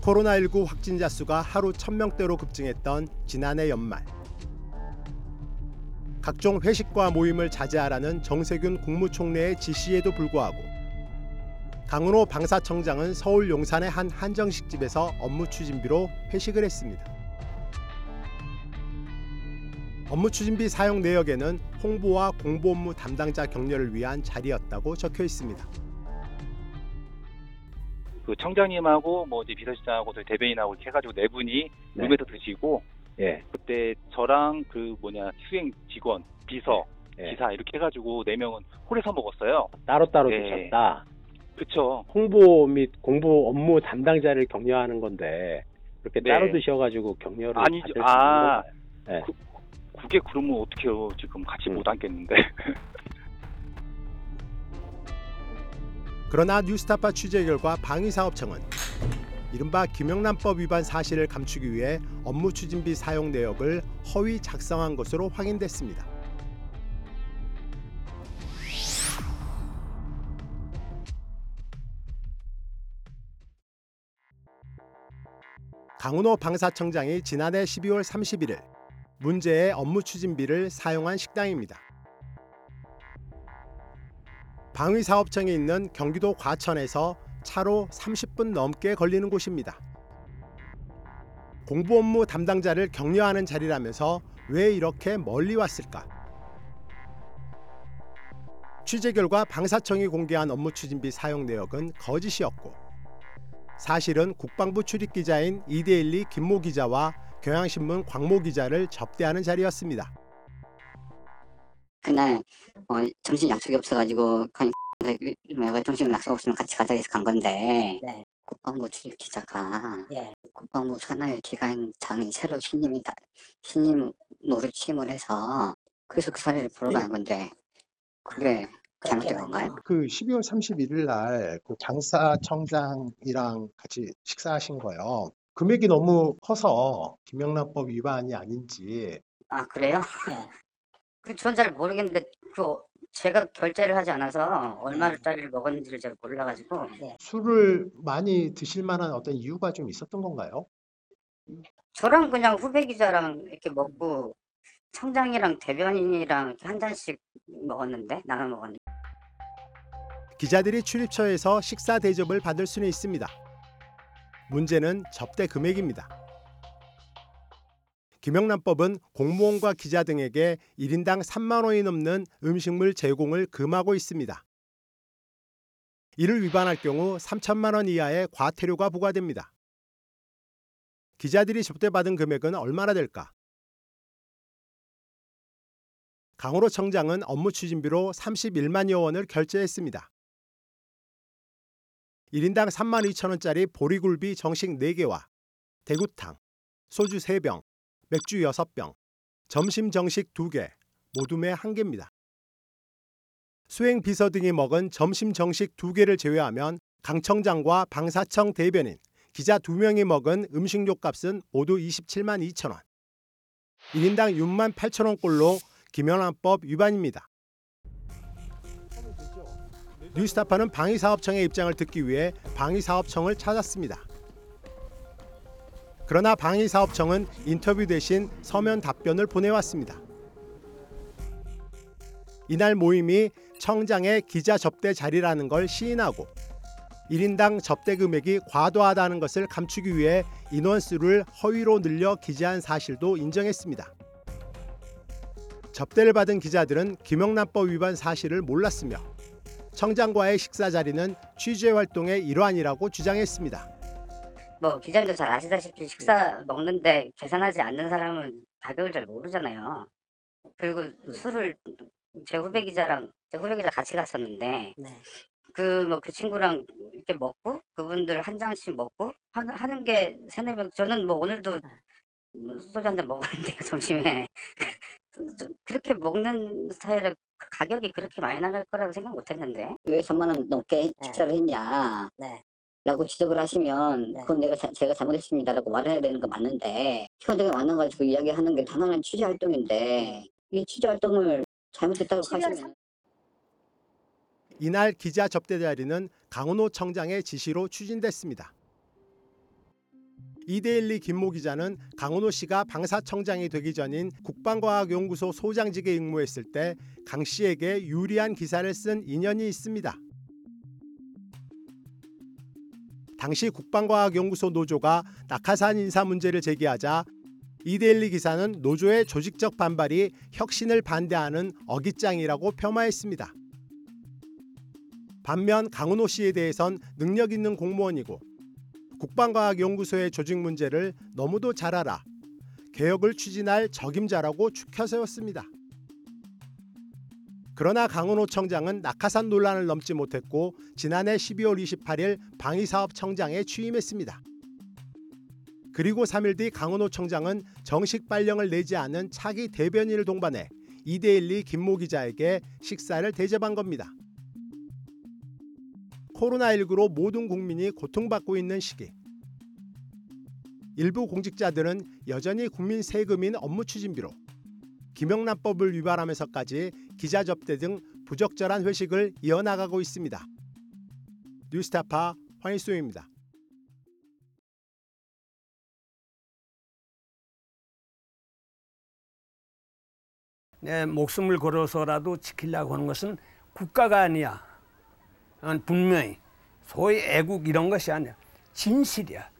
코로나19 확진자 수가 하루 1000명대로 급증했던 지난해 연말. 각종 회식과 모임을 자제하라는 정세균 국무총리의 지시에도 불구하고 강은호 방사청장은 서울 용산의 한 한정식 집에서 업무 추진비로 회식을 했습니다. 업무 추진비 사용 내역에는 홍보와 공보 업무 담당자 격려를 위한 자리였다고 적혀 있습니다. 그 청장님하고 뭐 이제 비서실장하고 저희 대변인하고 이렇게 해가지고 네 분이 네. 룸에서 드시고 예. 그때 저랑 그 뭐냐 수행 직원 비서 예. 기사 이렇게 해가지고 네 명은 홀에서 먹었어요. 따로따로 네. 드셨다. 그쵸? 홍보 및 공보 업무 담당자를 격려하는 건데 그렇게 네. 따로 드셔가지고 격려를 아니죠. 받을 수 아. 있는 건가요? 네. 그게 그러면 어떡해요? 지금 같이 음. 못 앉겠는데. 그러나 뉴스타파 취재 결과 방위사업청은 이른바 김영란법 위반 사실을 감추기 위해 업무 추진비 사용 내역을 허위 작성한 것으로 확인됐습니다. 강은호 방사청장이 지난해 12월 31일 문제의 업무 추진비를 사용한 식당입니다. 방위 사업청이 있는 경기도 과천에서 차로 30분 넘게 걸리는 곳입니다. 공부 업무 담당자를 격려하는 자리라면서 왜 이렇게 멀리 왔을까? 취재 결과 방사청이 공개한 업무 추진비 사용 내역은 거짓이었고 사실은 국방부 출입 기자인 이데일리 김모 기자와 경향신문 광모 기자를 접대하는 자리였습니다. 그날 어, 점심 약속이 없어가지고 그냥 내가 점심 약속 없으면 같이 가자 해서 간 건데 네. 국방부 출입 기자가 예. 국방부 산하의 기관장이 새로 신임이 다, 신임으로 취임을 해서 그래서 그 사례를 보러 간 건데 그게 잘못된 건가요? 그 12월 31일 날그 장사청장이랑 같이 식사하신 거예요. 금액이 너무 커서 김영란법 위반이 아닌지 아 그래요? 예. 그전잘 모르겠는데 그 제가 결제를 하지 않아서 얼마짜리를 먹었는지를 잘 몰라가지고 술을 많이 드실 만한 어떤 이유가 좀 있었던 건가요? 저랑 그냥 후배 기자랑 이렇게 먹고 청장이랑 대변인이랑 이렇게 한 잔씩 먹었는데 나눠 먹었는데 기자들이 출입처에서 식사 대접을 받을 수는 있습니다. 문제는 접대 금액입니다. 김영란법은 공무원과 기자 등에게 1인당 3만 원이 넘는 음식물 제공을 금하고 있습니다. 이를 위반할 경우 3천만 원 이하의 과태료가 부과됩니다. 기자들이 접대받은 금액은 얼마나 될까? 강호로 청장은 업무 추진비로 31만여 원을 결제했습니다. 1인당 3만 2천 원짜리 보리굴비 정식 4개와 대구탕, 소주 3병, 맥주 6병, 점심 정식 2개, 모둠에 1개입니다. 수행 비서 등이 먹은 점심 정식 2개를 제외하면 강 청장과 방사청 대변인, 기자 2명이 먹은 음식료 값은 모두 27만 2천 원. 1인당 6만 8천 원꼴로 김연한법 위반입니다. 뉴스타파는 방위사업청의 입장을 듣기 위해 방위사업청을 찾았습니다. 그러나 방위사업청은 인터뷰 대신 서면 답변을 보내왔습니다. 이날 모임이 청장의 기자 접대 자리라는 걸 시인하고 1인당 접대 금액이 과도하다는 것을 감추기 위해 인원수를 허위로 늘려 기재한 사실도 인정했습니다. 접대를 받은 기자들은 김영란법 위반 사실을 몰랐으며 청장과의 식사 자리는 취재 활동의 일환이라고 주장했습니다. 뭐 기자님도 잘 아시다시피 식사 먹는데 계산하지 않는 사람은 가격을 잘 모르잖아요. 그리고 술을 제 후배 기자랑 제 후배 기자 같이 갔었는데 네. 그 뭐 그 친구랑 이렇게 먹고 그분들 한 잔씩 먹고 하는, 하는 게 세네 명 저는 뭐 오늘도 뭐 소주 한 잔 먹었는데 점심에. 그렇게 먹는 스타일을 가격이 그렇게 많이 나갈 거라고 생각 못 했는데. 왜 3만 원 넘게 식사를 했냐. 네. 라고 지적을 하시면 네. 그건 내가 자- 제가 잘못했습니다라고 말을 해야 되는 거 맞는데 현장에 만나가지고 이야기하는 게 당연한 취재 활동인데 이 취재 활동을 잘못했다고 하시면 이날 기자 접대 자리는 강은호 청장의 지시로 추진됐습니다. 이데일리 김모 기자는 강원호 씨가 방사청장이 되기 전인 국방과학연구소 소장직에 임무했을 때 강 씨에게 유리한 기사를 쓴 인연이 있습니다. 당시 국방과학연구소 노조가 낙하산 인사 문제를 제기하자 이데일리 기사는 노조의 조직적 반발이 혁신을 반대하는 어깃장이라고 폄하했습니다. 반면 강은호 씨에 대해선 능력 있는 공무원이고 국방과학연구소의 조직 문제를 너무도 잘 알아 개혁을 추진할 적임자라고 추켜 세웠습니다. 그러나 강은호 청장은 낙하산 논란을 넘지 못했고 지난해 12월 28일 방위사업청장에 취임했습니다. 그리고 3일 뒤 강은호 청장은 정식 발령을 내지 않은 차기 대변인을 동반해 이데일리 김모 기자에게 식사를 대접한 겁니다. 코로나19로 모든 국민이 고통받고 있는 시기. 일부 공직자들은 여전히 국민 세금인 업무 추진비로 김영란법을 위반하면서까지 기자 접대 등 부적절한 회식을 이어나가고 있습니다. 뉴스타파 황일수입니다. 내 목숨을 걸어서라도 지키려고 하는 것은 국가가 아니야. 어, 분명히 소위 애국 이런 것이 아니야. 진실이야.